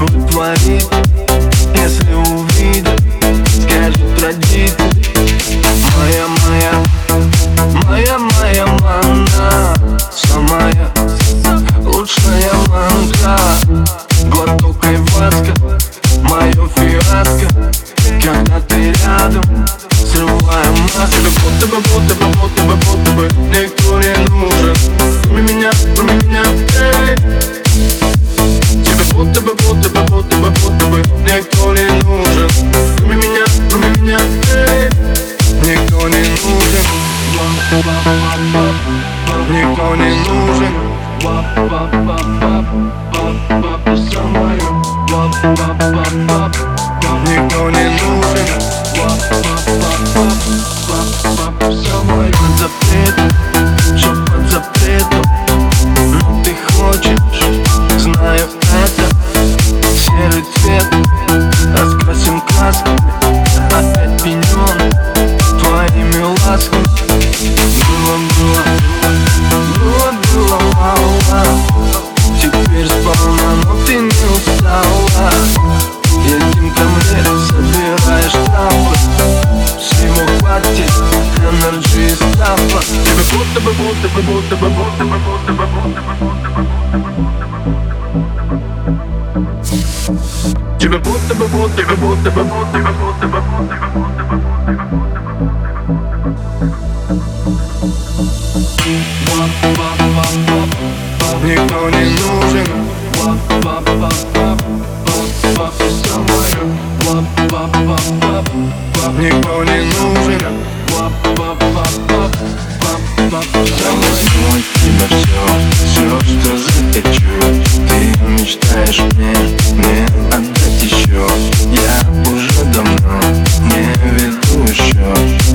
могут Если увидят, скажут родители. Моя, моя, моя, моя мана Самая лучшая манка. Глоток и васка, мое фиаско. Когда ты рядом, срываем маску Будто бы, будто бы, будто бы, будто бы, никто Никто не нужен. Под запретом, все под запретом. Но ты хочешь, знаю это. Серый цвет, раскрасим красками. Опять пенен твоими ласками. Было, было, бы, будто бы, будто бы, будто бы, будто бы, будто бы, будто бы Тебе будто бы, будто бы, будто бы, будто бы, будто бы, будто бы, будто бы, Никто не нужен. Никто не нужен небо За тебя все, все, что захочу Ты мечтаешь мне, мне отдать еще Я уже давно не веду еще